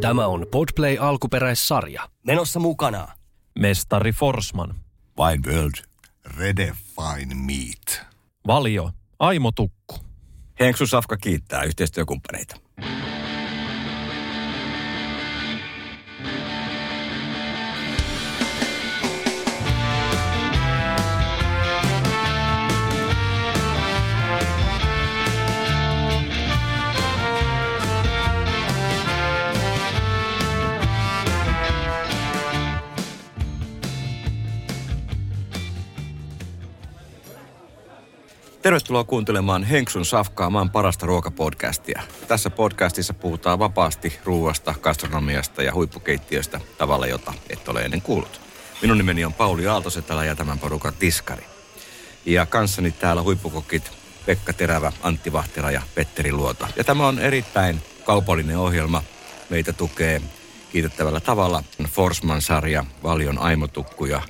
Tämä on Podplay alkuperäissarja. Menossa mukana. Mestari Forsman. Wine World. Redefine Meat. Valio. Aimo Tukku. Henksu Safka kiittää yhteistyökumppaneita. Tervetuloa kuuntelemaan Henksun Safkaa, maan parasta ruokapodcastia. Tässä podcastissa puhutaan vapaasti ruuasta, gastronomiasta ja huippukeittiöstä tavalla, jota et ole ennen kuullut. Minun nimeni on Pauli Aaltosetälä ja tämän porukan tiskari. Ja kanssani täällä huippukokit Pekka Terävä, Antti Vahtera ja Petteri Luota. Ja tämä on erittäin kaupallinen ohjelma. Meitä tukee kiitettävällä tavalla Forsman-sarja, Valion Aimotukku ja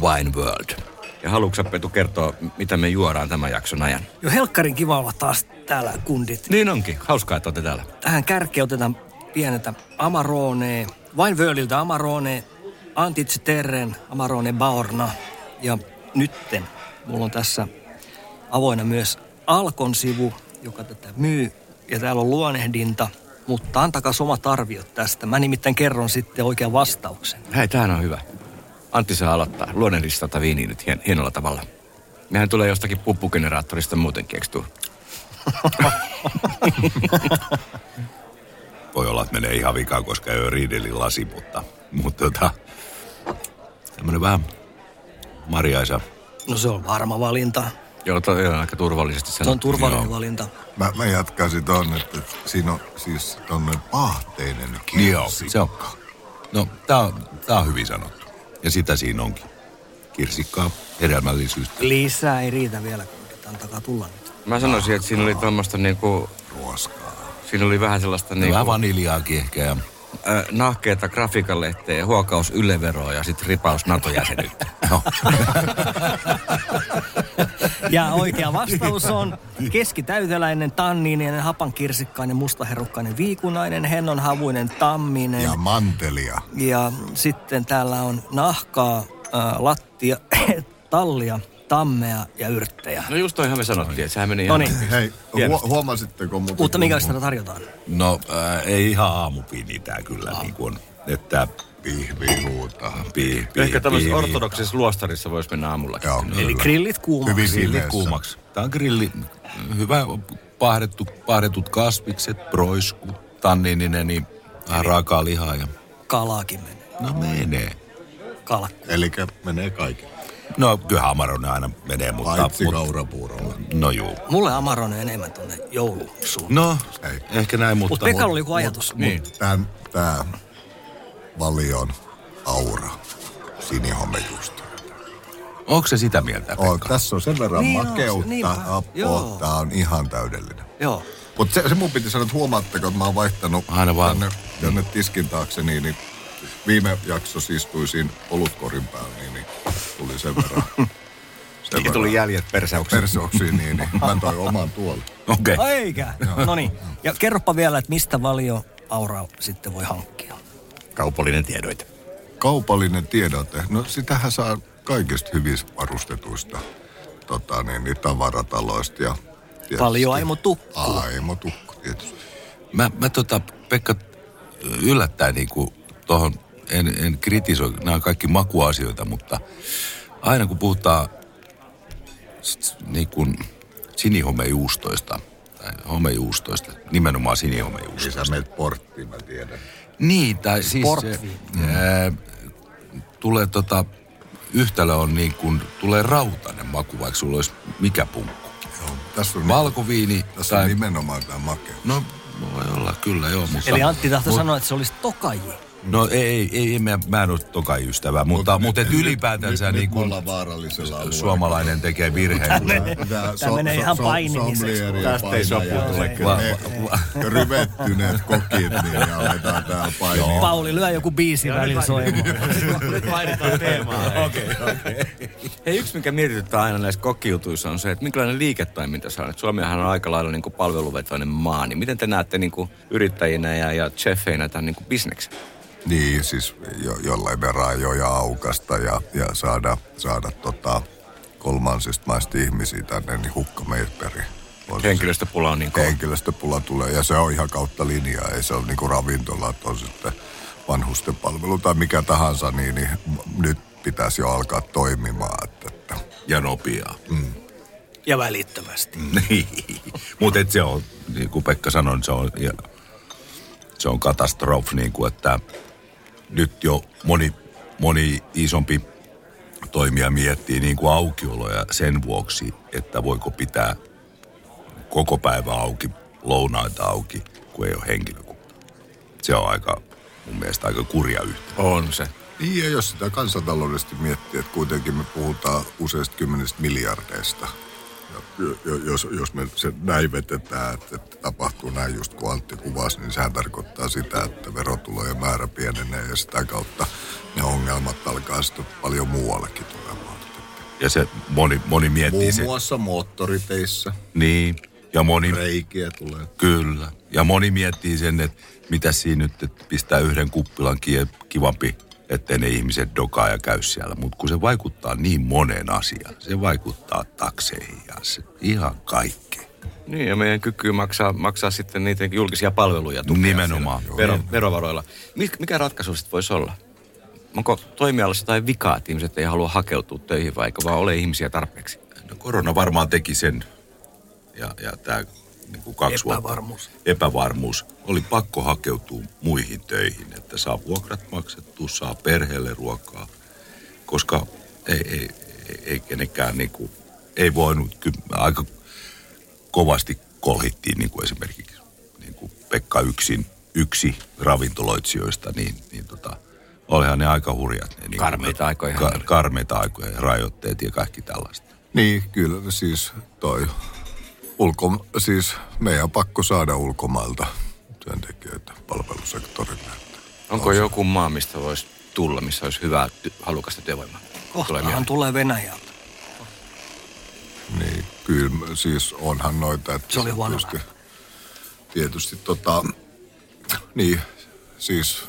Wine World. Ja haluatko Petu kertoa, mitä me juodaan tämän jakson ajan? Jo helkkarin kiva olla taas täällä kundit. Niin onkin. Hauskaa, että olette täällä. Tähän kärkeen otetaan pieneltä Amarone, Vain Vööliltä Amarone, Antitse Terren, Amarone Baorna. Ja nytten mulla on tässä avoinna myös Alkon sivu, joka tätä myy. Ja täällä on luonehdinta, mutta antakaa omat arviot tästä. Mä nimittäin kerron sitten oikean vastauksen. Hei, tämähän on hyvä. Antti saa aloittaa. Luonnehdista tätä viiniä nyt hien, hienolla tavalla. Mehän tulee jostakin puppugeneraattorista muutenkin, eikö tuu? Voi olla, että menee ihan vikaan, koska ei ole riidelin lasi, mutta, mutta tota, tämmönen vähän marjaisa. No se on varma valinta. Joo, toi on aika turvallisesti Se on sanottu. turvallinen Joo. valinta. Mä, mä jatkaisin ton, että siinä on siis tommonen pahteinen Joo, kirsi. se on. No, tää on, tää on hyvin sanottu. Ja sitä siinä onkin. Kirsikkaa, hedelmällisyyttä. Lisää ei riitä vielä, kundit. Antakaa tulla nyt. Mä sanoisin, että siinä oli tuommoista niinku, Ruoskaa. siinä oli vähän sellaista niinku, Vähän vaniljaakin ehkä ja äh, nahkeeta grafiikanlehteä, huokaus yleveroa ja sitten ripaus NATO-jäsenyyttä. no, Ja oikea vastaus on keskitäyteläinen, tanniininen, hapankirsikkainen, mustaherukkainen, viikunainen, hennonhavuinen, tamminen. Ja mantelia. Ja sitten täällä on nahkaa, ää, lattia, tallia, tammea ja yrttejä. No just toihan me sanottiin, että sehän meni ihan... No niin. Hei, huo, huomasitteko muuten? Mutta kun minkälaista tarjotaan? no äh, ei ihan aamupiini tää kyllä niin kuin, että Pihvi huutaa. pii, pii, Ehkä tämmöisessä ortodoksisessa luostarissa voisi mennä aamullakin. Joo. Eli grillit kuumaksi. Hyvin Grilli sileessä. kuumaksi. Tää on grilli, hyvä pahdettu, pahdetut kasvikset, proisku, tannininen, niin vähän raakaa lihaa ja... Kalaakin menee. No menee. Kalkku. Eli menee kaikki. No kyllähän Amarone aina menee, mutta... Paitsi mutta kaurapuurolla. no juu. Mulle Amarone enemmän tonne joulusuun. No, Ei. ehkä näin, mutta... Mutta Pekalla oli joku ajatus. Niin. Tän, tää valion aura. Sinihomejuusto. Onko se sitä mieltä, Oh, Pekka? tässä on sen verran Niin on, makeutta. niinpä. apua. Joo. Tää on ihan täydellinen. Joo. Mutta se, se mun piti sanoa, että huomaatteko, että mä oon vaihtanut Aina vaan. tänne, tänne tiskin taakse, niin, niin viime jaksossa istuisin olutkorin päällä, niin, niin tuli sen verran. Sen Eikä tuli jäljet persauksiin. persauksiin, niin, niin mä toin oman tuolla. Okei. Okay. Eikä. No niin. Ja kerropa vielä, että mistä valio auraa sitten voi hankkia. Kaupallinen tiedoite. Kaupallinen tiedote, no sitähän saa kaikista hyvistä varustetuista tota, niin, niin, tavarataloista. Ja tietysti- Paljon Aimo Tukku. Aimo Tukku, tietysti. Mä, mä tota, Pekka, yllättäen niinku tohon, en, en kritisoi, nämä on kaikki makuasioita, mutta aina kun puhutaan niin kuin sinihomejuustoista, tai homejuustoista, nimenomaan Niin sinihomejuustoista. sä menet porttiin, mä tiedän. Niin, tai siis se, ää, tulee tota, yhtälö on niin kuin, tulee rautainen maku, vaikka sulla olisi mikä punkku. Joo, tässä on, Valkoviini tässä on tai... nimenomaan tämä makea. No, voi olla, kyllä joo, mutta... Eli Antti tahtoi sanoa, että se olisi tokaji. No ei, ei, ei mä, mä en ole tokai ystävä, mutta, mutta et ylipäätänsä nyt, niin nyt kuin ollaan vaarallisella alueella. suomalainen tekee virheen. Tää Tää menee ihan painimiseksi. Tästä ei sopu tule ryvettyneet kokit, niin aletaan täällä painia. Pauli, lyö joku biisi välillä soimaan. Nyt vaihdetaan teemaa. Okei, okei. Hei, yksi mikä mietityttää aina näissä kokkiutuissa on se, että minkälainen liiketoiminta. Et Suomihan on aika lailla niin kuin palveluvetoinen maa, niin miten te näette niin kuin yrittäjinä ja, ja chefeinä tämän niin kuin bisneksen? Niin, siis jo, jollain verran jo aukasta ja, ja saada, saada tota, kolmansista maista ihmisiä tänne, niin hukkameiperi. On se- Henkilöstöpula on niin kova. henkilöstöpula tulee ja se on ihan kautta linjaa. Ei se ole niinku ravintolat, on sitten vanhusten palvelu tai mikä tahansa, niin, niin nyt pitäisi jo alkaa toimimaan. Että, että. Ja nopeaa. Ja välittömästi. Niin. Mutta se on, niin kuin Pekka sanoi, niin se on, ja, se on katastrofi, niin kuin, että nyt jo moni, moni isompi toimija miettii niin kuin aukioloja sen vuoksi, että voiko pitää koko päivä auki, lounaita auki, kun ei ole henkilökuntaa. Se on aika, mun mielestä aika kurja yhtälö. On se. Niin ja jos sitä kansantaloudellisesti miettii, että kuitenkin me puhutaan useista kymmenistä miljardeista. Jos, jos me se näivetetään, että, että tapahtuu näin just kuin Antti kuvasi, niin sehän tarkoittaa sitä, että verotulojen määrä pienenee ja sitä kautta ne ongelmat alkaa sitten paljon muuallekin tulemaan. Ja se moni, moni miettii Muun se. muassa moottoriteissä Niin. Ja moni, reikiä tulee. Kyllä. Ja moni miettii sen, että mitä siinä nyt, että pistää yhden kuppilan kivampi, ettei ne ihmiset dokaa ja käy siellä. Mutta kun se vaikuttaa niin moneen asiaan, se vaikuttaa takseihin ja se ihan kaikkeen. Niin, ja meidän kyky maksaa, maksaa sitten niitä julkisia palveluja. Nimenomaan. siellä Vero, verovaroilla. Mik- Mikä ratkaisu sitten voisi olla? Onko toimialassa tai vikaa, että ihmiset ei halua hakeutua töihin, vaikka vaan ole ihmisiä tarpeeksi? No korona varmaan teki sen ja, ja tämä niin kuin kaksi Epävarmuus. vuotta. Epävarmuus. Oli pakko hakeutua muihin töihin, että saa vuokrat maksettua, saa perheelle ruokaa, koska ei, ei, ei, ei kenenkään niin kuin, ei voinut, kyllä aika kovasti kolhittiin niin kuin esimerkiksi niin kuin Pekka yksin, yksi ravintoloitsijoista, niin, niin tota, olihan ne aika hurjat. Ne, niin Karmeita ne- aikoja. Ka, karmeita aikoja ja rajoitteet ja kaikki tällaista. Niin, kyllä siis toi ulko, siis meidän on pakko saada ulkomailta työntekijöitä palvelusektorille. Onko joku maa, mistä voisi tulla, missä olisi hyvää, ty- halukasta työvoimaa? Tulee Kohtahan tulee Venäjältä. Niin, kyllä siis onhan noita. Että Se oli huono tietysti, tietysti tota, niin, siis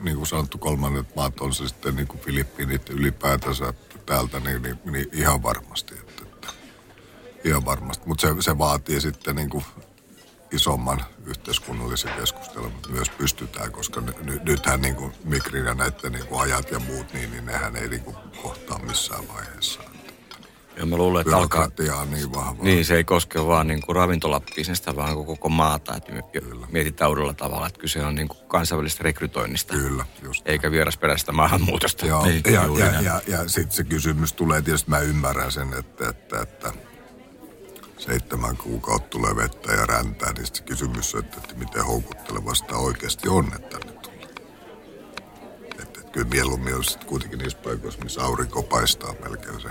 niin kuin sanottu, kolmannet maat on se sitten niin kuin Filippiinit ylipäätänsä täältä, niin, niin, niin ihan varmasti. Ihan varmasti, mutta se, se vaatii sitten niin kuin isomman yhteiskunnallisen keskustelun, mutta myös pystytään, koska ny, ny, nythän niin kuin Migrin ja näiden niin kuin ajat ja muut, niin, niin nehän ei niin kuin kohtaa missään vaiheessa. Ja mä luulen, että alkaa... On niin vahva. Niin, se ei koske vaan niin kuin ravintolabisnestä, vaan koko, maata. Että me mietitään uudella tavalla, että kyse on niin kuin kansainvälisestä rekrytoinnista. Kyllä, just Eikä vierasperäisestä maahanmuutosta. Joo, Niin, ja, ja, näin. ja, ja sitten se kysymys tulee, tietysti mä ymmärrän sen, että, että, että seitsemän kuukautta tulee vettä ja räntää, niin sit se kysymys on, että, että miten houkuttelevasta oikeasti on, että tänne tullaan. Että, että kyllä mieluummin on sitten kuitenkin niissä paikoissa, missä aurinko paistaa melkein se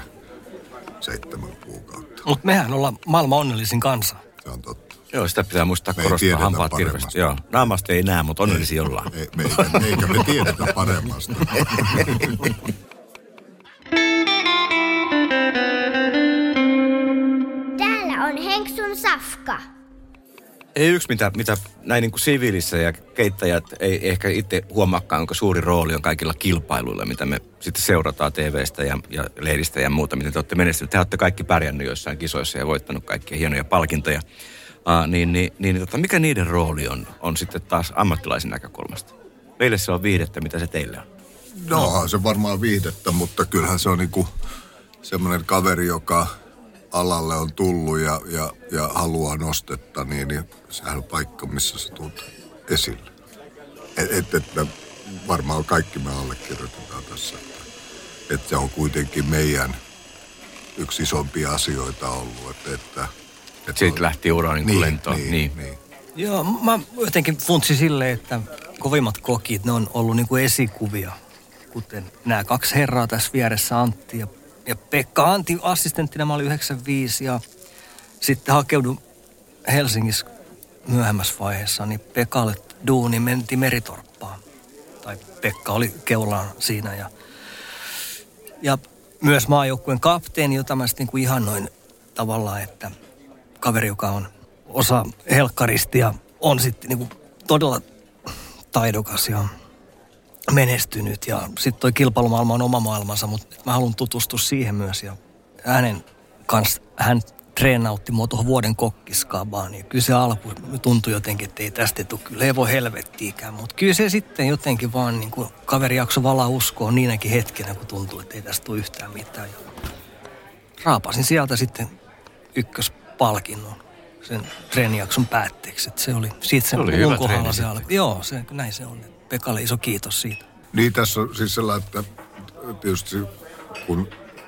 seitsemän kuukautta. Mutta mehän ollaan maailman onnellisin kansa. Se on totta. Joo, sitä pitää muistaa Me korostaa hampaat tirvestä. Joo, naamasta ei näe, mutta onnellisia ollaan. Ei, me, eikä, eikä me tiedetä paremmasta. Ei yksi, mitä, mitä näin niin kuin siviilissä ja keittäjät ei ehkä itse huomaakaan, onko suuri rooli on kaikilla kilpailuilla, mitä me sitten seurataan TVstä ja, ja lehdistä ja muuta, miten te olette menestyneet. Te olette kaikki pärjännyt joissain kisoissa ja voittanut kaikkia hienoja palkintoja. Uh, niin, niin, niin tota, mikä niiden rooli on, on sitten taas ammattilaisen näkökulmasta? Meille se on viihdettä, mitä se teille on. No, onhan se varmaan viihdettä, mutta kyllähän se on niinku semmoinen kaveri, joka alalle on tullut ja, ja, ja haluaa nostetta, niin, niin sehän on paikka, missä sä tulet esille. Et, et, et me varmaan kaikki me allekirjoitetaan tässä, että, se on kuitenkin meidän yksi isompia asioita ollut. Että, että, että Siitä lähti ura niin kuin lentoon. Niin, Niin. niin. Joo, mä jotenkin funtsin silleen, että kovimmat kokit, ne on ollut niin kuin esikuvia. Kuten nämä kaksi herraa tässä vieressä, Antti ja, ja Pekka. Antti assistenttina mä olin 95 ja sitten hakeudun Helsingissä myöhemmässä vaiheessa, niin Pekalle duuni menti Meritorppaan. Tai Pekka oli keulaan siinä ja, ja myös maajoukkueen kapteeni, jota mä sitten niin ihannoin tavallaan, että kaveri, joka on osa helkkaristia, on sitten niin todella taidokas ja menestynyt. Ja sitten toi kilpailumaailma on oma maailmansa, mutta mä haluan tutustua siihen myös. Ja hänen kanssa, hän treenautti mua tuohon vuoden kokkiskaabaan. Ja kyllä se alku tuntui jotenkin, että ei tästä tule kyllä ei voi helvettiikään. Mutta kyllä se sitten jotenkin vaan niin kuin kaveri jakso valaa uskoa niinäkin hetkenä, kun tuntuu, että ei tästä tule yhtään mitään. Ja raapasin sieltä sitten ykköspalkinnon sen treenijakson päätteeksi. Että se oli, siitä se, Se oli hyvä mun kohdalla treeni se alkoi. Joo, se, näin se on. Pekalle iso kiitos siitä. Niin tässä on siis sellainen, että tietysti kun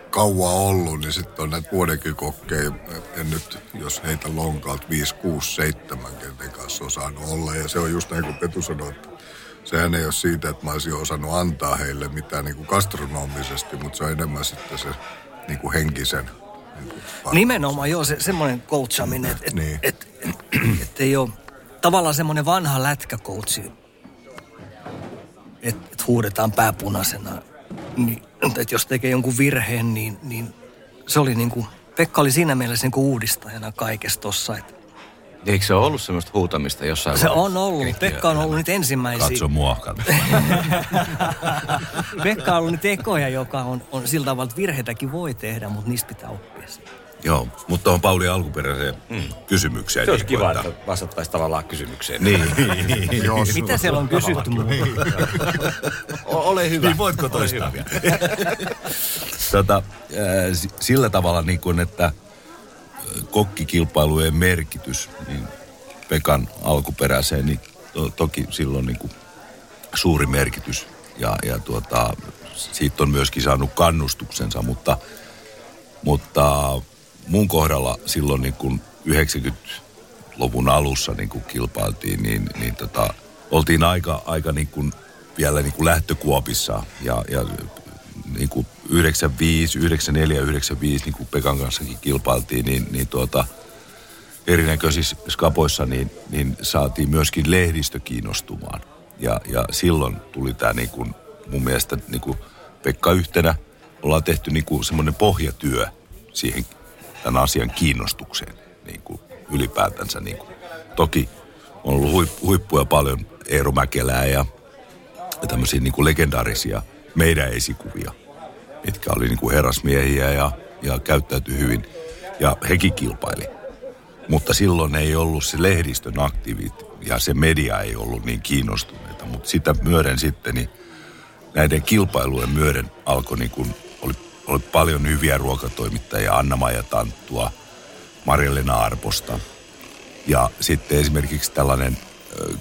kauan ollut, niin sitten on näitä vuodenkin kokkeja. En nyt, jos heitä lonkalta 5, 6, 7, kenten kanssa on saanut olla. Ja se on just näin kuin Petu sanoi, että sehän ei ole siitä, että mä olisin osannut antaa heille mitään niin kuin gastronomisesti, mutta se on enemmän sitten se niin kuin henkisen. Niin kuin Nimenomaan, joo, se, semmoinen coachaminen, että et, Niin. et, et, et ei ole tavallaan semmoinen vanha lätkäkoutsi, että et huudetaan pääpunaisena. Niin, että jos tekee jonkun virheen, niin, niin se oli niin kuin, Pekka oli siinä mielessä niin kuin uudistajana kaikessa tossa. Että Eikö se ole ollut semmoista huutamista jossain se on ollut, mutta Pekka on ollut nyt ensimmäisiä. Katso mua, katso. Pekka on ollut nyt ekoja, joka on, on sillä tavalla, että virheitäkin voi tehdä, mutta niistä pitää oppia. sitten. Joo, mutta tuohon Pauli alkuperäiseen mm. kysymykseen. Se olisi niin kiva, että vastattaisiin tavallaan kysymykseen. Niin, niin, Jos, Mitä siellä on kysytty muuta? O- ole hyvä. Niin voitko toistaa vielä? tota, äh, si- sillä tavalla niin kuin, että kokkikilpailujen merkitys niin Pekan alkuperäiseen, niin to, toki silloin niin kuin suuri merkitys. Ja, ja tuota, siitä on myöskin saanut kannustuksensa, mutta, mutta mun kohdalla silloin niin kuin 90-luvun alussa niin kuin kilpailtiin, niin, niin tota, oltiin aika, aika niin kuin vielä niin kuin lähtökuopissa ja, ja niin kuin 95, 94, 95, niin kuin Pekan kanssakin kilpailtiin, niin, niin tuota, erinäköisissä skapoissa, niin, niin saatiin myöskin lehdistö kiinnostumaan. Ja, ja silloin tuli tämä niin kuin, mun mielestä niin kuin Pekka yhtenä ollaan tehty niin kuin semmoinen pohjatyö siihen tämän asian kiinnostukseen niin kuin ylipäätänsä. Niin kuin. Toki on ollut huip, huippuja paljon Eero Mäkelää ja, ja tämmöisiä niin kuin legendaarisia meidän esikuvia, mitkä oli niin kuin herrasmiehiä ja, ja käyttäytyi hyvin. Ja hekin kilpaili. Mutta silloin ei ollut se lehdistön aktiivit ja se media ei ollut niin kiinnostuneita. Mutta sitä myöden sitten, niin näiden kilpailujen myöden alkoi niin kuin, oli, paljon hyviä ruokatoimittajia, Anna-Maija Tanttua, Marjelena Arposta. Ja sitten esimerkiksi tällainen ö,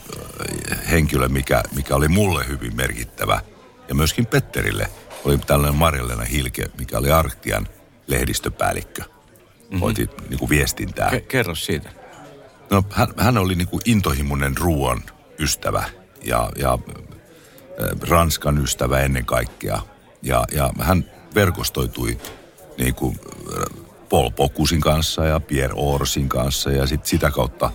henkilö, mikä, mikä oli mulle hyvin merkittävä, ja myöskin Petterille, oli tällainen Marjelena Hilke, mikä oli Arktian lehdistöpäällikkö. Mm-hmm. Hoiti niin kuin viestintää. Ke- kerro siitä. No, hän, hän oli niin kuin intohimoinen ruoan ystävä ja, ja äh, Ranskan ystävä ennen kaikkea. Ja, ja hän verkostoitui niin kuin äh, Paul Pokusin kanssa ja Pierre Orsin kanssa ja sit sitä kautta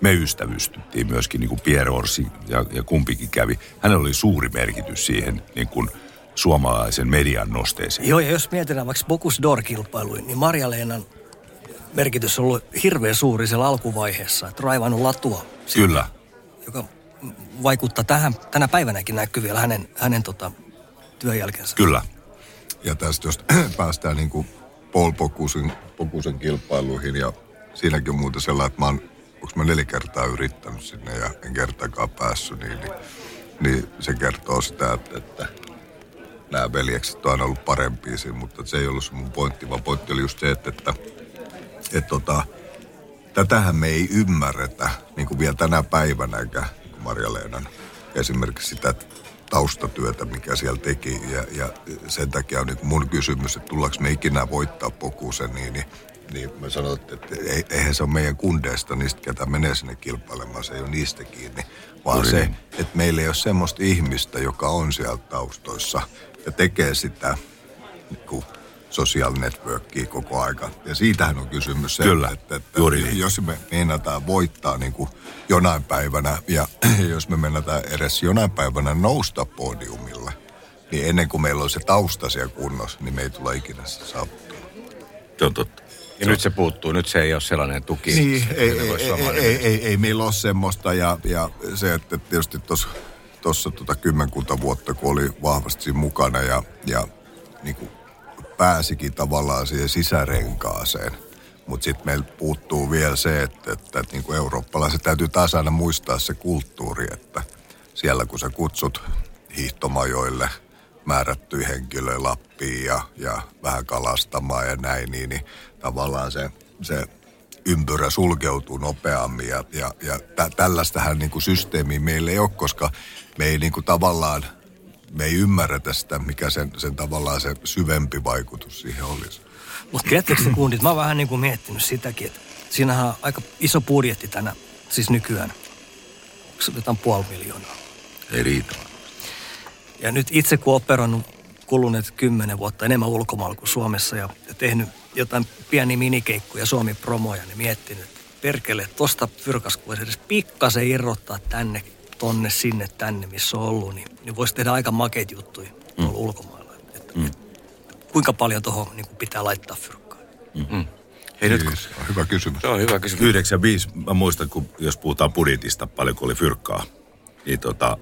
me ystävystyttiin myöskin niin kuin Pierre Orsi ja, ja kumpikin kävi. Hänellä oli suuri merkitys siihen niin kuin suomalaisen median nosteeseen. Joo, ja jos mietitään vaikka Bokus Dor-kilpailuin, niin Marja-Leenan merkitys on ollut hirveän suuri siellä alkuvaiheessa, että raivannut latua, Kyllä. joka vaikuttaa tähän, tänä päivänäkin näkyy vielä hänen, hänen tota, työjälkensä. Kyllä. Ja tästä jos päästään niin kuin Paul Pokusen, Pokusen kilpailuihin ja siinäkin on muuten sellainen, että mä oon, onko mä neljä kertaa yrittänyt sinne ja en kertaakaan päässyt, niin, niin, niin se kertoo sitä, että, että nämä veljekset on aina ollut parempia siinä, mutta se ei ollut se mun pointti, vaan pointti oli just se, että, että, että tota, tätähän me ei ymmärretä niin kuin vielä tänä päivänäkään, niin kuin Marja-Leenan esimerkiksi sitä taustatyötä, mikä siellä teki. Ja, ja sen takia on niin mun kysymys, että tullaanko me ikinä voittaa Pokusen, niin, niin, niin mä sanon, että ei- eihän se ole meidän kundeista, niistä ketä menee sinne kilpailemaan, se ei ole niistä kiinni, vaan Juuri se, niin. että meillä ei ole semmoista ihmistä, joka on siellä taustoissa ja tekee sitä niin kuin social networkia koko aika. Ja siitähän on kysymys se, Kyllä, että, että juuri niin. jos me meinataan voittaa niin kuin jonain päivänä ja jos me meinataan edes jonain päivänä nousta podiumille, niin ennen kuin meillä on se tausta siellä kunnossa, niin me ei tule ikinä saavuttaa. Se on totta. Ja nyt se puuttuu, nyt se ei ole sellainen tuki. Niin, ei, millä ei, voisi ei, suomalainen- ei, ei, ei meillä ole semmoista ja, ja se, että tietysti tuossa tuossa tota kymmenkunta vuotta, kun oli vahvasti siinä mukana ja, ja niin kuin pääsikin tavallaan siihen sisärenkaaseen. Mutta sitten meillä puuttuu vielä se, että, että, että niin kuin eurooppalaiset täytyy taas aina muistaa se kulttuuri, että siellä kun sä kutsut hiihtomajoille määrättyjä henkilöä Lappiin ja, ja vähän kalastamaan ja näin, niin, niin tavallaan se, se ympyrä sulkeutuu nopeammin ja, ja, ja tä, tällaistähän niin kuin systeemiä meillä ei ole, koska me ei niin kuin tavallaan, me ei ymmärretä sitä, mikä sen, sen tavallaan se syvempi vaikutus siihen olisi. Mutta tiedättekö te kundit, mä oon vähän niin kuin miettinyt sitäkin, että siinähän on aika iso budjetti tänä, siis nykyään. Onko se jotain puoli miljoonaa? Ei riitä. Ja nyt itse kun operoinut kuluneet kymmenen vuotta enemmän ulkomailla kuin Suomessa ja, tehnyt jotain pieniä minikeikkuja Suomi-promoja, niin miettinyt, että perkele, tosta fyrkas, kun edes pikkasen irrottaa tänne, tonne, sinne, tänne, missä on ollut, niin, niin voisi tehdä aika makeita juttuja tuolla ulkomailla. Että, mm. et, kuinka paljon tuohon niin pitää laittaa fyrkkaa? Hei nyt, kun, se on hyvä kysymys. se on hyvä kysymys. 95, mä muistan, kun jos puhutaan budjetista, paljonko oli fyrkkaa, niin tota,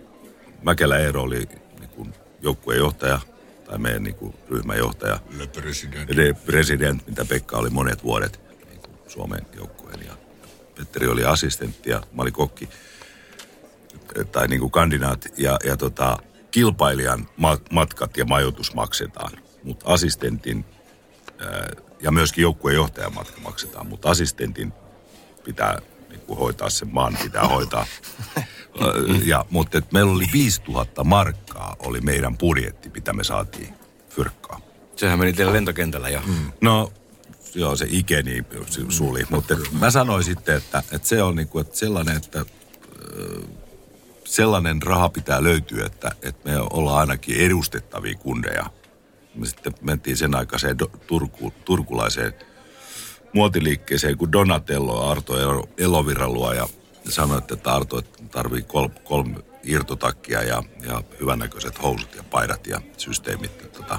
Mäkelä Eero oli niin kuin joukkueenjohtaja tai meidän niin kuin ryhmäjohtaja. Le president. Le president, mitä Pekka oli monet vuodet niin kuin Suomen joukkueen ja Petteri oli assistentti ja mä olin kokki tai niin kuin kandidaat ja, ja tota, kilpailijan ma- matkat ja majoitus maksetaan, mutta assistentin ja myöskin joukkueenjohtajan matka maksetaan, mutta assistentin pitää niin kuin hoitaa sen maan, pitää hoitaa. Ja, mutta et meillä oli 5000 markkaa, oli meidän budjetti, mitä me saatiin fyrkkaa. Sehän meni teillä lentokentällä jo. Mm. No, joo, se ikeni suli. Mutta et mä sanoin sitten, että, että se on niinku, että sellainen, että sellainen raha pitää löytyä, että, että me ollaan ainakin edustettavia kundeja. Me sitten mentiin sen aikaiseen do, turku, turkulaiseen muotiliikkeeseen, kun Donatello Arto Elo- Elovirra luo ja sanoi, että Arto että tarvii kol, kolme irtotakkia ja, ja hyvännäköiset housut ja paidat ja systeemit. Ja, tota,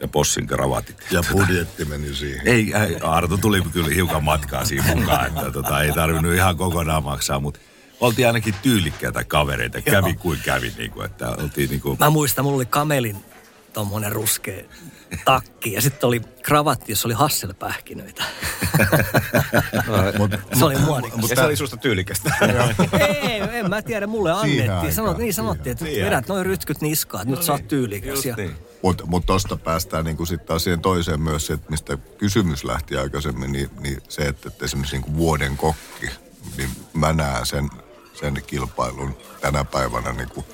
ja possin kravatit. Ja budjetti meni siihen. Ei, ei, Arto tuli kyllä hiukan matkaa siinä mukaan, että tota, ei tarvinnut ihan kokonaan maksaa, mutta oltiin ainakin tyylikkäitä kavereita. Kävi kuin kävi, niin kuin, että oltiin niin kuin, Mä muistan, mulla oli kamelin tommonen ruskea takki ja sitten oli kravatti, jossa oli hasselpähkinöitä. se oli muodikasta. Mutta se oli susta tyylikästä. Ei, en mä tiedä, mulle annettiin. Sanot, niin sanottiin, että Siihen vedät noin rytkyt niskaan, että nyt sä oot tyylikäs. Ja, Mutta mut tuosta päästään niinku sitten taas siihen toiseen myös, se, että mistä kysymys lähti aikaisemmin, niin, niin se, että, että esimerkiksi niinku vuoden kokki, niin mä näen sen, sen kilpailun tänä päivänä niinku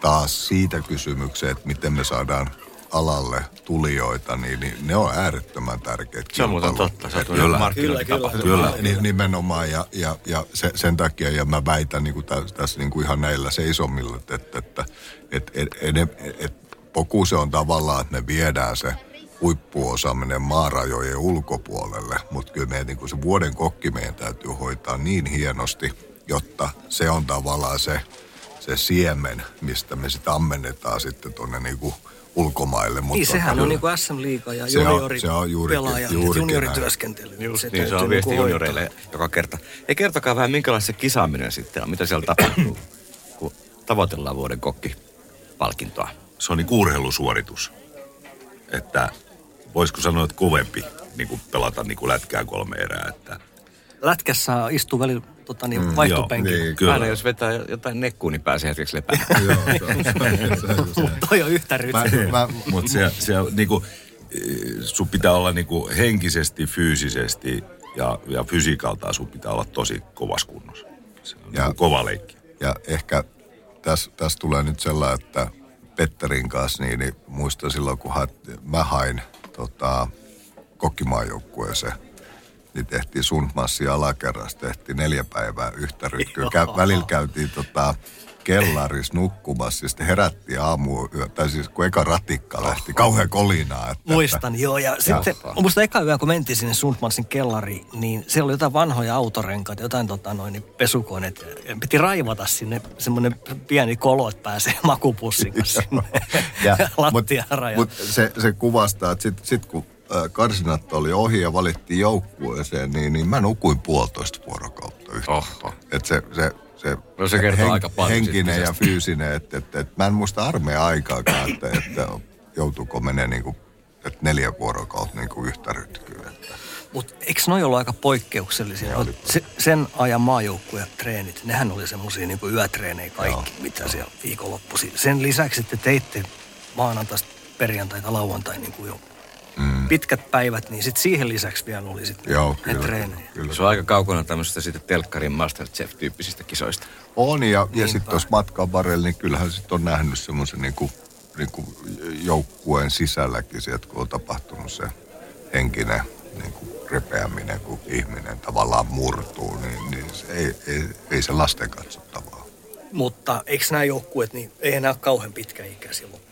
taas siitä kysymykseen, että miten me saadaan alalle tulijoita, niin, niin ne on äärettömän tärkeitä Se on muuten totta. Oot Kyllä. kyllä, markkinointitapahtuma. Kyllä. Ni- Nimenomaan ja, ja, ja se, sen takia, ja mä väitän niin kuin tässä, tässä niin kuin ihan näillä seisommilla, että, että, että, että, että, että, että Pokuse on tavallaan, että me viedään se huippuosaaminen maarajojen ulkopuolelle, mutta kyllä meidän niin kuin se vuoden kokki meidän täytyy hoitaa niin hienosti, jotta se on tavallaan se, se siemen, mistä me sitä ammennetaan sitten tuonne niin kuin ulkomaille. Mutta niin, sehän on niin kuin SM-liiga ja Se on- juniori se on juurikin- pelaaja, juurikin juniorityöskentely. Just Se niin, se on viesti niinku hoitaa. junioreille joka kerta. Ei kertokaa vähän, minkälaista se kisaaminen sitten on. Mitä siellä tapahtuu, kun tavoitellaan vuoden kokkipalkintoa. se on niin urheilusuoritus. Että voisiko sanoa, että kovempi niin kuin pelata niin kuin lätkää kolme erää. Että, Lätkässä istuu välillä tota, niin, Mm, vaihtopenkillä. joo, niin. Kyllä. Aina jos vetää jotain nekkuun, niin pääsee hetkeksi lepäämään. Joo, Toi on yhtä rytmiä. mä, Mutta se, se on niin kuin, sun pitää olla niin kuin henkisesti, fyysisesti ja, ja fysiikaltaan sun pitää olla tosi kovassa kunnossa. Se on Ja- niin kuin kova leikki. Ja ehkä tässä täs tulee nyt sellainen, että Petterin kanssa, niin, niin muistan silloin, kun hat, mä hain tota, kokkimaajoukkueeseen, niin tehtiin Sundmassi alakerrassa, tehtiin neljä päivää yhtä rytkyä. Kä, välillä käytiin tota, kellarissa nukkumassa ja sitten herättiin aamu, tai siis kun eka ratikka lähti, kauhean kolinaa. Että, Muistan, joo. Ja sitten, muista eka yö, kun mentiin sinne Sundmansin kellariin, niin siellä oli jotain vanhoja autorenkaita, jotain tota noin, niin pesukoneet. Ja piti raivata sinne semmoinen pieni kolo, että pääsee makupussin kanssa sinne lattiaan Mutta se, se kuvastaa, että sitten sit kun karsinat oli ohi ja valittiin joukkueeseen, niin, niin mä nukuin puolitoista vuorokautta yhtä. Oho. Et se, se, se, No se kertoo aika paljon henkinen siitä ja fyysinen, että et, et, mä en muista armeijan aikaakaan, että, että joutuuko menee niinku, että neljä vuorokautta niinku yhtä rytkyä. Että. Mutta eikö noi ollut aika poikkeuksellisia? No, se, sen ajan maajoukkuja treenit, nehän oli semmoisia niin yötreenejä kaikki, Joo. mitä siellä viikonloppuisin. Sen lisäksi, että teitte maanantaista perjantaita, lauantai niin kuin jo mm. pitkät päivät, niin sitten siihen lisäksi vielä oli sitten Joo, ne kyllä, treenejä. kyllä. Se on aika kaukana tämmöistä sitten telkkarin Masterchef-tyyppisistä kisoista. On, ja, ja sitten tuossa matkan varrella, niin kyllähän sitten on nähnyt semmoisen niinku, niinku joukkueen sisälläkin sieltä, kun on tapahtunut se henkinen niinku repeäminen, kun ihminen tavallaan murtuu, niin, niin se ei, ei, ei se lasten katsottavaa. Mutta eikö nämä joukkueet, niin ei enää ole kauhean pitkäikäisiä loppujen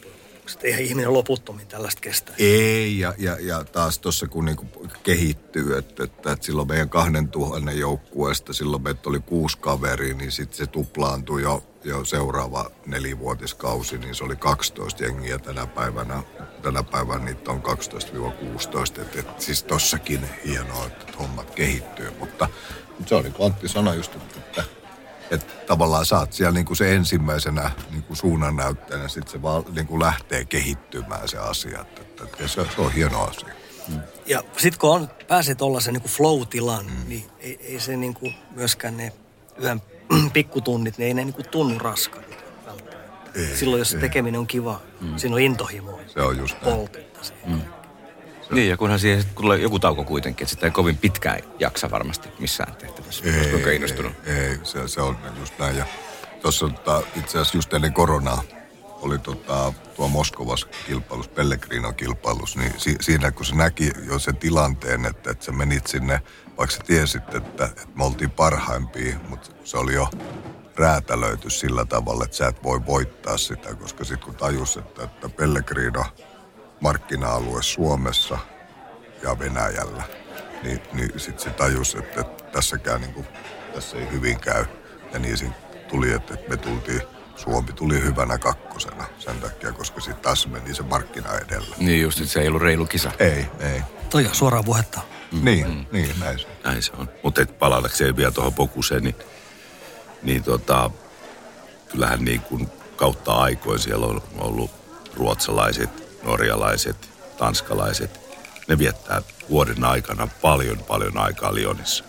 lopuksi. Eihän ihminen loputtomiin tällaista kestä. Ei, ja, ja, ja taas tuossa kun niinku kehittyy, että, että, että silloin meidän kahden tuhannen joukkueesta, silloin meitä oli kuusi kaveria, niin sitten se tuplaantui jo, jo seuraava nelivuotiskausi, niin se oli 12 jengiä tänä päivänä. Tänä päivänä niitä on 12-16, että, että siis tossakin hienoa, että hommat kehittyy, mutta, mutta se oli kun Antti sanoi just, että, että tavallaan oot siellä niinku se ensimmäisenä niinku suunnannäyttäjänä, sitten se vaan niinku lähtee kehittymään se asia. Että, että, se, se on hieno asia. Ja sitten kun on, pääsee tuollaisen niin flow-tilan, mm. niin ei, ei se niin kuin myöskään ne yhden pikkutunnit, ne ei ne niin kuin tunnu välttämättä. Ei, Silloin jos se ei. tekeminen on kiva, mm. siinä on intohimoa. Se on just näin. Poltetta. Mm. Niin, ja kunhan siihen tulee joku tauko kuitenkin, että sitä ei kovin pitkään jaksa varmasti missään tehtävässä. Oletko innostunut? Ei, ei se, se on just näin. Ja tuossa tota, itse asiassa just ennen koronaa oli tota, tuo Moskovassa kilpailus, Pellegrino kilpailus, niin si, siinä kun se näki jo sen tilanteen, että, että sä menit sinne, vaikka sä tiesit, että, että me oltiin parhaimpia, mutta se oli jo räätälöity sillä tavalla, että sä et voi voittaa sitä, koska sitten kun tajus, että, että Pellegrino markkina-alue Suomessa ja Venäjällä, niin, niin sitten se tajus, että, että tässäkään niin kuin, tässä ei hyvin käy. Ja niin siinä tuli, että, että me tultiin, Suomi tuli hyvänä kakkosena sen takia, koska sitten taas meni se markkina edellä. Niin just, että se ei ollut reilu kisa. Ei, ei. Toi on suoraan puhetta. Mm, niin, niin, näin se. Näin se on. Mutta palatakseen vielä tuohon Pokuseen, niin, niin tota, kyllähän niin kuin kautta aikoin siellä on ollut ruotsalaiset, norjalaiset, tanskalaiset. Ne viettää vuoden aikana paljon, paljon aikaa Lionissa.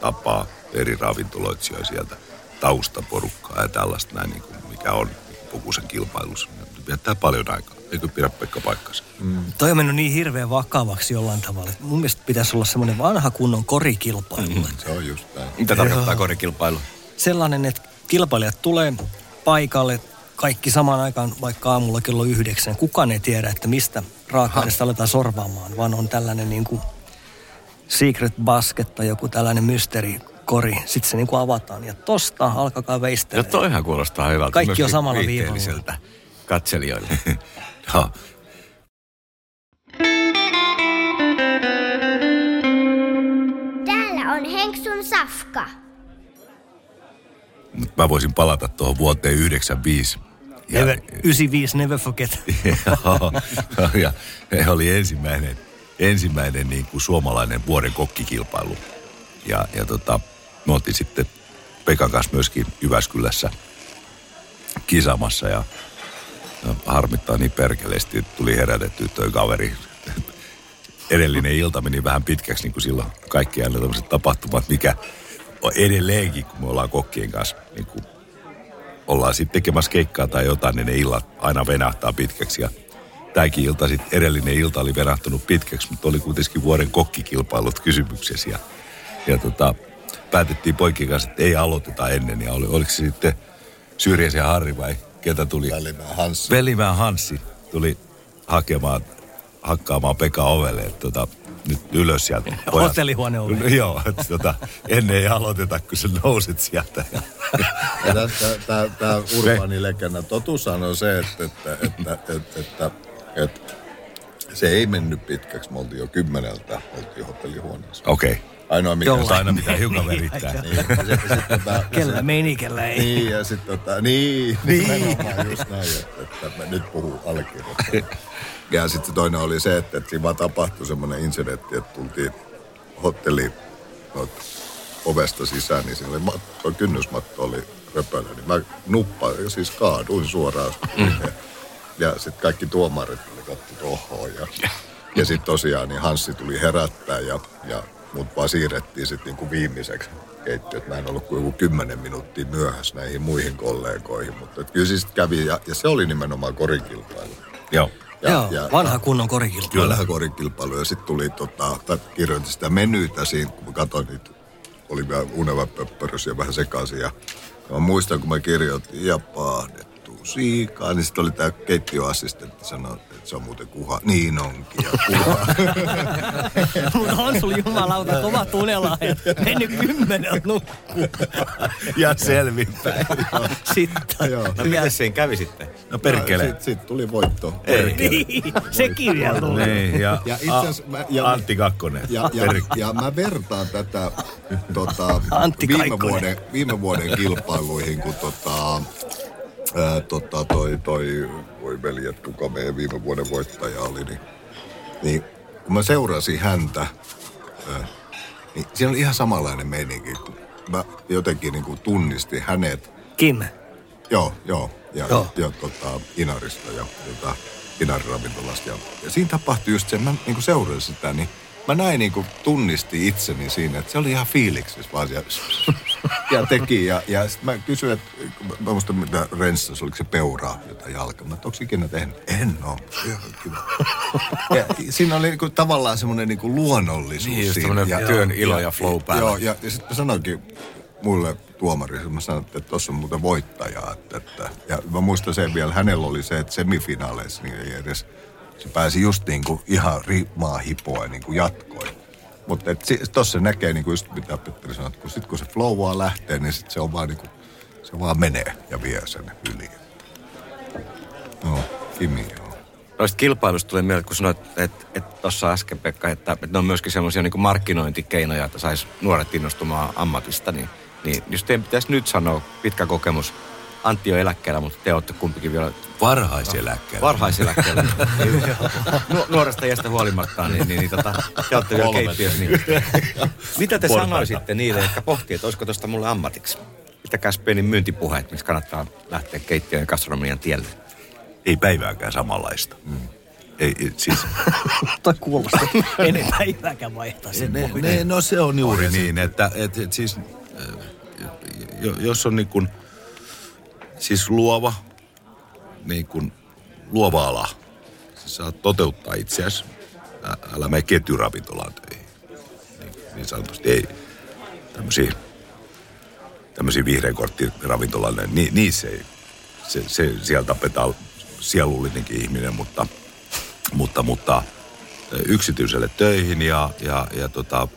Tapaa eri ravintoloitsijoita sieltä, taustaporukkaa ja tällaista näin, niin kuin mikä on Pokusen kilpailussa. Ne viettää paljon aikaa. Eikö pidä Pekka paikkansa? Toi on mennyt niin hirveän vakavaksi jollain tavalla. että Mun mielestä pitäisi olla semmoinen vanha kunnon korikilpailu. Mm. Se on just näin. Mitä tarkoittaa korikilpailu? Sellainen, että kilpailijat tulee paikalle kaikki samaan aikaan, vaikka aamulla kello yhdeksän. Kukaan ei tiedä, että mistä raaka-aineesta aletaan sorvaamaan, vaan on tällainen niin kuin secret basket tai joku tällainen mysteerikori. Sitten se niin kuin avataan ja tosta alkakaa No veistellä. toihan kuulostaa hyvältä. Kaikki on Myöskin samalla viihteelliseltä katselijoille. Joo. Mä voisin palata tuohon vuoteen 95. Ja, Never, 95, never forget. Ja se oli ensimmäinen, ensimmäinen niin kuin suomalainen vuoden kokkikilpailu. Ja, ja tota, me oltiin sitten Pekan kanssa myöskin Jyväskylässä kisamassa ja, ja harmittaa niin perkeleesti, että tuli herätetty toi kaveri. Edellinen ilta meni vähän pitkäksi, niin kuin silloin kaikki aina tämmöiset tapahtumat, mikä edelleenkin, kun me ollaan kokkien kanssa niin kuin ollaan sitten tekemässä keikkaa tai jotain, niin ne illat aina venahtaa pitkäksi. Ja tämäkin ilta, sitten edellinen ilta oli venahtunut pitkäksi, mutta oli kuitenkin vuoden kokkikilpailut kysymyksessä. Ja, ja tota, päätettiin poikien kanssa, että ei aloiteta ennen. Ja oli, oliko se sitten Syrjäsen Harri vai ketä tuli? Välimään Hanssi. Velimään Hanssi tuli hakemaan, hakkaamaan Pekka ovelle. Että tota, nyt ylös sieltä. Hotellihuone ovi. Joo, että tota, ennen ei aloiteta, kun sä nousit sieltä. Ja, Tämä urbaani legenda totuushan on se, että, että, että, että, että, että se ei mennyt pitkäksi. Me oltiin jo kymmeneltä, oltiin hotellihuoneessa. Okei. Okay. Ainoa mikä... Jollain. Aina pitää hiukan verittää. Niin, ja sit, sit, tota, Kellä meni, kellä ei. Niin, ja sitten tota, niin, niin. just näin, että, että mä nyt puhun allekirjoittajana. Ja sitten toinen oli se, että, että siinä vaan tapahtui semmoinen incidentti, että tultiin hotelli no, ovesta sisään, niin siinä oli matto, kynnysmatto oli röpölä, niin mä nuppaan, ja siis kaaduin suoraan. Mm. Ja sitten kaikki tuomarit oli kattu tohon ja, ja sitten tosiaan niin Hanssi tuli herättää ja, ja mut vaan siirrettiin sitten niinku viimeiseksi keittiö. Mä en ollut kuin joku kymmenen minuuttia myöhässä näihin muihin kollegoihin, mutta et kyllä siis kävi ja, ja se oli nimenomaan korikilpailu. Joo. Ja, Joo, ja, vanha kunnon korikilta. Kyllä korikilpailu ja sitten tuli, tota, kirjoitin sitä menyitä siinä, kun mä katsoin niitä, oli vielä uneva pöppörys ja vähän sekaisin. Ja, ja mä muistan, kun mä kirjoitin ja pahdettu siikaa, niin sitten oli tämä keittiöassistentti sanoi, että se on muuten kuha. Niin onkin, ja kuha. Mutta on sulla jumalauta kova tunelahjat. Mennyt kymmeneltä nukkuun. Ja selvinpäin. Sitten. Joo. No miten siinä kävi sitten? No perkele. Sitten sit tuli voitto. Niin, sekin vielä tuli. Niin, ja, Ja mä- ja- Antti Kakkonen. Ja, ja, ja mä vertaan tätä tota, Antti viime, Kaikkonen. vuoden, viime vuoden kilpailuihin, kun tota, ää, tota, toi, toi, voi veljet, kuka meidän viime vuoden voittaja oli, niin, niin kun mä seurasin häntä, ää, niin siinä oli ihan samanlainen meininki. kun Mä jotenkin niin kuin tunnistin hänet Kim. Joo, joo. Ja, Joo. ja tota, Inarista ja tota, Inarin ravintolasta. Ja, ja siinä tapahtui just se, mä niin seurasin sitä, niin mä näin niin kuin tunnisti itseni siinä, että se oli ihan fiiliksissä vaan siellä, ja teki. Ja, ja sitten mä kysyin, että mä muistan mitä renssas, oliko se peuraa jotain jalkaa. Mä, että onko ikinä tehnyt? En oo. Ihan kiva. Ja siinä oli niin kuin, tavallaan semmoinen niin kuin luonnollisuus. Niin, siinä. semmoinen työn ilo ja flow päällä. Joo, ja, ja sitten mä sanoinkin mulle tuomari, mä sanoin, että tuossa on muuten voittaja. Että, että, ja mä muistan sen vielä, hänellä oli se, että semifinaaleissa niin ei edes, se pääsi just niin kuin ihan rimaa hipoa niin kuin jatkoi. Mutta tuossa näkee niin kuin just mitä Petteri sanoi, että kun, sit kun se flow vaan lähtee, niin sit se on vaan niin kuin, se vaan menee ja vie sen yli. No, Kimi joo. Noista kilpailusta tuli mieleen, kun sanoit, että, että tuossa äsken Pekka, että, että ne on myöskin semmoisia niin markkinointikeinoja, että sais nuoret innostumaan ammatista, niin, niin jos teidän pitäisi nyt sanoa, pitkä kokemus, Antti on eläkkeellä, mutta te olette kumpikin vielä Varhaiseläkkeellä. varhaiseläkkeellä. Nu- nuoresta iästä huolimatta, niin, niin, niin tota, te olette vielä keittiössä. Niin. Mitä te Portaita. sanoisitte niille, jotka pohtii, että olisiko tuosta mulle ammatiksi? Pitäkääs pieni myyntipuhe, miksi kannattaa lähteä keittiön ja gastronomian tielle. Ei päivääkään samanlaista. Mm. Ei, ei, siis, Toi kuulostaa. En päivääkään vaihtaa sen ne, ne, no se on juuri niin, että et, et siis, äh, jo- jos on niin kuin, siis luova, niin kuin luova ala, siis saat toteuttaa itseäsi, älä mene ketjuravintolaan töihin. Niin, niin sanotusti ei tämmöisiä, tämmöisiä vihreän korttiravintolalle, niin, niissä ei, se, se, siellä tapetaan sielullinenkin ihminen, mutta, mutta, mutta yksityiselle töihin ja, ja, ja tota,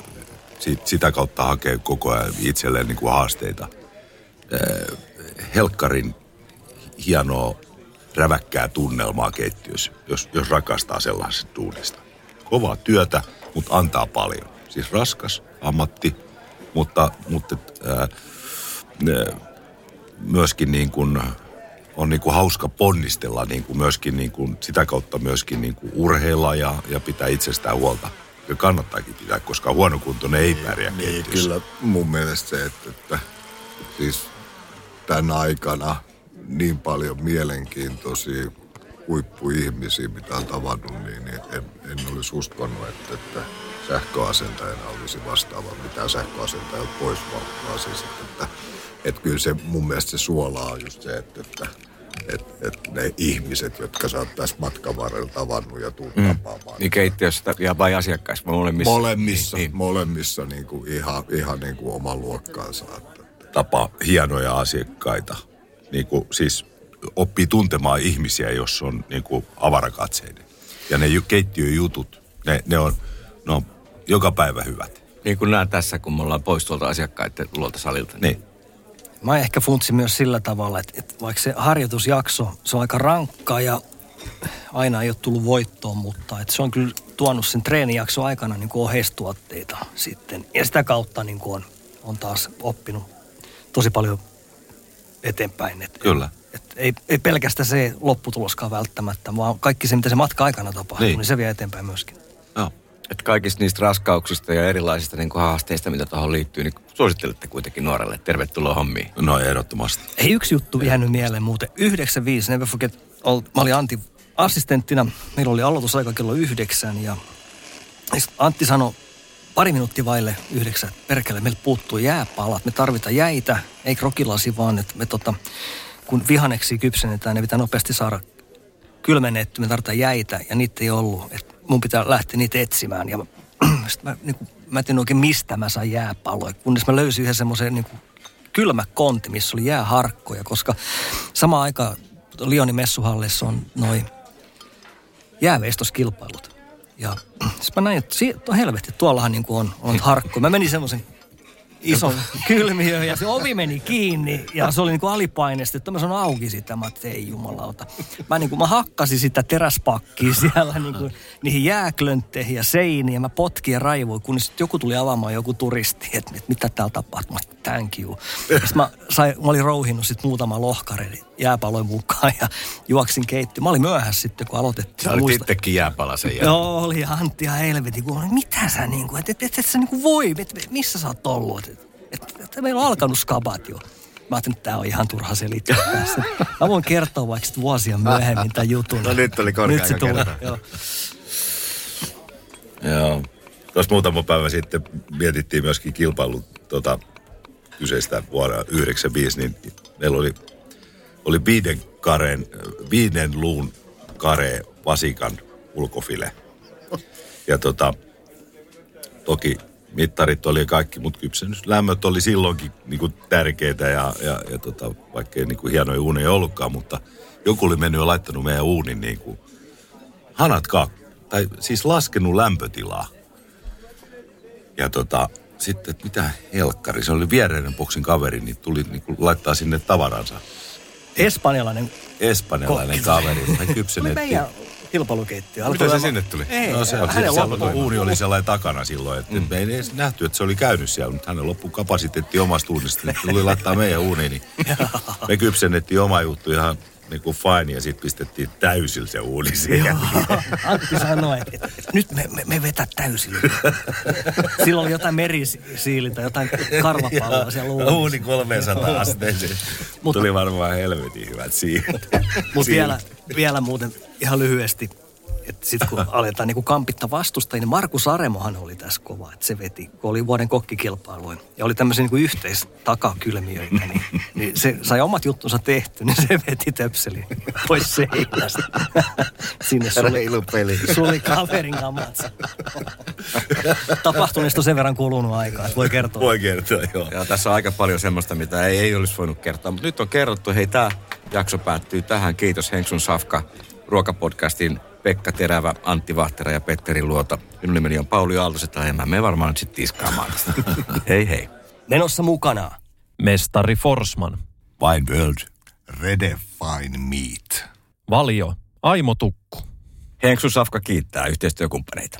sit, sitä kautta hakee koko ajan itselleen niin kuin haasteita. Helkkarin hienoa räväkkää tunnelmaa keittiössä, jos, jos rakastaa sellaisesta duunista. Kovaa työtä, mutta antaa paljon. Siis raskas ammatti, mutta, mutta ne- myöskin niin kuin, on niin kuin hauska ponnistella niin kuin myöskin niin kuin, sitä kautta myöskin niin kuin urheilla ja, ja pitää itsestään huolta. Ja kannattaakin pitää, koska huonokuntoinen ei pärjää Niin, keittiössä. kyllä mun mielestä se, että, että siis tämän aikana niin paljon mielenkiintoisia huippuihmisiä, mitä on tavannut, niin, niin en, en olisi uskonut, että, että sähköasentajana olisi vastaava mitä sähköasentajalta pois, vaan siis, että, että, kyllä se mun mielestä se suolaa on just se, että, että että, että ne ihmiset, jotka sä oot tässä matkan varrella tavannut ja tuut mm. tapaamaan. Niin keittiössä ja vai asiakkaissa, molemmissa? Molemmissa, Niin, niin, molemmissa niin kuin ihan, ihan niin kuin oman luokkaansa. Että, tapa hienoja asiakkaita. Niin kuin, siis oppii tuntemaan ihmisiä, jos on niin kuin avarakatseinen. Ja ne ju- keittiöjutut, ne, ne, on, ne on joka päivä hyvät. Niin kuin näen tässä, kun me ollaan pois tuolta asiakkaiden luolta salilta. Niin. Mä ehkä funtsin myös sillä tavalla, että, että vaikka se harjoitusjakso, se on aika rankkaa ja aina ei ole tullut voittoon, mutta että se on kyllä tuonut sen treenijakson aikana niin kuin oheistuotteita sitten. Ja sitä kautta niin kuin on, on taas oppinut tosi paljon eteenpäin. Et, Kyllä. Et ei, ei pelkästään se lopputuloskaan välttämättä, vaan kaikki se, mitä se matka aikana tapahtuu, Niin. niin se vie eteenpäin myöskin. Että kaikista niistä raskauksista ja erilaisista niin kuin haasteista, mitä tuohon liittyy, niin suosittelette kuitenkin nuorelle. Tervetuloa hommiin. No ehdottomasti. Hei, yksi juttu jäänyt mieleen muuten. 95, never forget, ol- mä olin Antti assistenttina. Meillä oli aloitusaika kello yhdeksän ja Antti sanoi pari minuuttia vaille yhdeksän, että perkele, meiltä puuttuu jääpalat, me tarvitaan jäitä, ei krokilasi vaan, että me tota, kun vihaneksi kypsennetään, ne pitää nopeasti saada kylmennetty, me tarvitaan jäitä ja niitä ei ollut. Et mun pitää lähteä niitä etsimään ja sit mä, niin kuin, mä en oikein mistä mä sain jääpalloja, kunnes mä löysin yhden semmoisen niin kylmä kontti, missä oli jääharkkoja, koska samaan aikaan Lionin messuhallissa on noin jääveistoskilpailut. Ja siis mä näin, että to, helvetti, tuollahan niin kuin on, on harkko. Mä menin semmoisen ison kylmiöön ja se ovi meni kiinni ja se oli niin kuin alipaineista, että mä sanon auki sitä. Mä ajattelin, ei jumalauta. Mä, niin kuin, mä hakkasin sitä teräspakkia siellä niin kuin, niihin jääklöntteihin ja seiniin ja mä potkin ja raivoin, kunnes sitten joku tuli avaamaan joku turisti, että, että mitä täällä tapahtuu. Mä sanoin, thank you. Sitten mä, sain, mä olin rouhinnut sitten muutama lohkari jääpaloin mukaan ja juoksin keittiöön. Mä olin myöhässä sitten, kun aloitettiin. Sä Mä olit itsekin jääpalasen jälkeen. Joo, oli Antti ja helvetin, kun oli, mitä sä niinku, että et, et, et sä niinku voi, et, et, missä sä oot ollut, että et, et, et, meillä on alkanut skabat jo. Mä ajattelin, että tää on ihan turha selittää tässä. Mä voin kertoa vaikka vuosia myöhemmin tämän jutun. No nyt oli korkea Nyt se aika tulee, kertoa. joo. Joo. Tuossa muutama päivä sitten mietittiin myöskin kilpailu tota, kyseistä vuonna 95, niin meillä oli, oli viiden, karen, viiden luun kare vasikan ulkofile. Ja tota, toki mittarit oli kaikki, mutta kypsennyslämmöt oli silloinkin niin kuin tärkeitä ja, ja, ja tota, vaikka ei niin kuin hienoja uuneja ollutkaan, mutta joku oli mennyt ja laittanut meidän uunin niin kuin hanat kak, tai siis laskenut lämpötilaa. Ja tota, sitten, että mitä helkkari, se oli viereinen boksin kaveri, niin tuli niin kuin laittaa sinne tavaransa. Espanjalainen Espanjalainen Kokki. kaveri, me tuli kypsennettiin. Kilpailukeittiö. Mitä se sinne tuli? Ei, No se on, se loppu- uuni oli sellainen takana silloin, että mm. me ei edes nähty, että se oli käynyt siellä, mutta hänen loppu kapasiteetti omasta uunista, niin tuli laittaa meidän uuniin, niin me kypsennettiin oma juttu ihan niin kuin fine ja sitten pistettiin täysillä se uuni siihen. Antti sanoi, että, nyt me, me, me vetää täysillä. Silloin oli jotain merisiilintä, jotain karvapalloa siellä uunissa. Uuni 300 asteeseen. Tuli varmaan helvetin hyvät siihen. Mutta vielä, vielä muuten ihan lyhyesti, että sitten kun aletaan niinku kampittaa vastustajia, niin Markus Aremohan oli tässä kova, että se veti, kun oli vuoden kokkikilpailuin. Ja oli tämmöisiä niinku yhteistatakylmiöitä, niin, niin, se sai omat juttunsa tehty, niin se veti töpselin pois seinästä. Sinne suli, suli kaverin kamat. Tapahtuneesta on sen verran kulunut aikaa, että voi kertoa. Voi kertoa, joo. Ja tässä on aika paljon semmoista, mitä ei, ei olisi voinut kertoa. Mutta nyt on kerrottu, hei tämä jakso päättyy tähän. Kiitos Henksun Safka, ruokapodcastin Pekka Terävä, Antti Vahtera ja Petteri Luota. Minun nimeni on Pauli Aaltoset ja mä menen varmaan nyt sitten tiskaamaan hei hei. Menossa mukana. Mestari Forsman. Wine World. Redefine meat. Valio. Aimo Tukku. Henksun Safka kiittää yhteistyökumppaneita.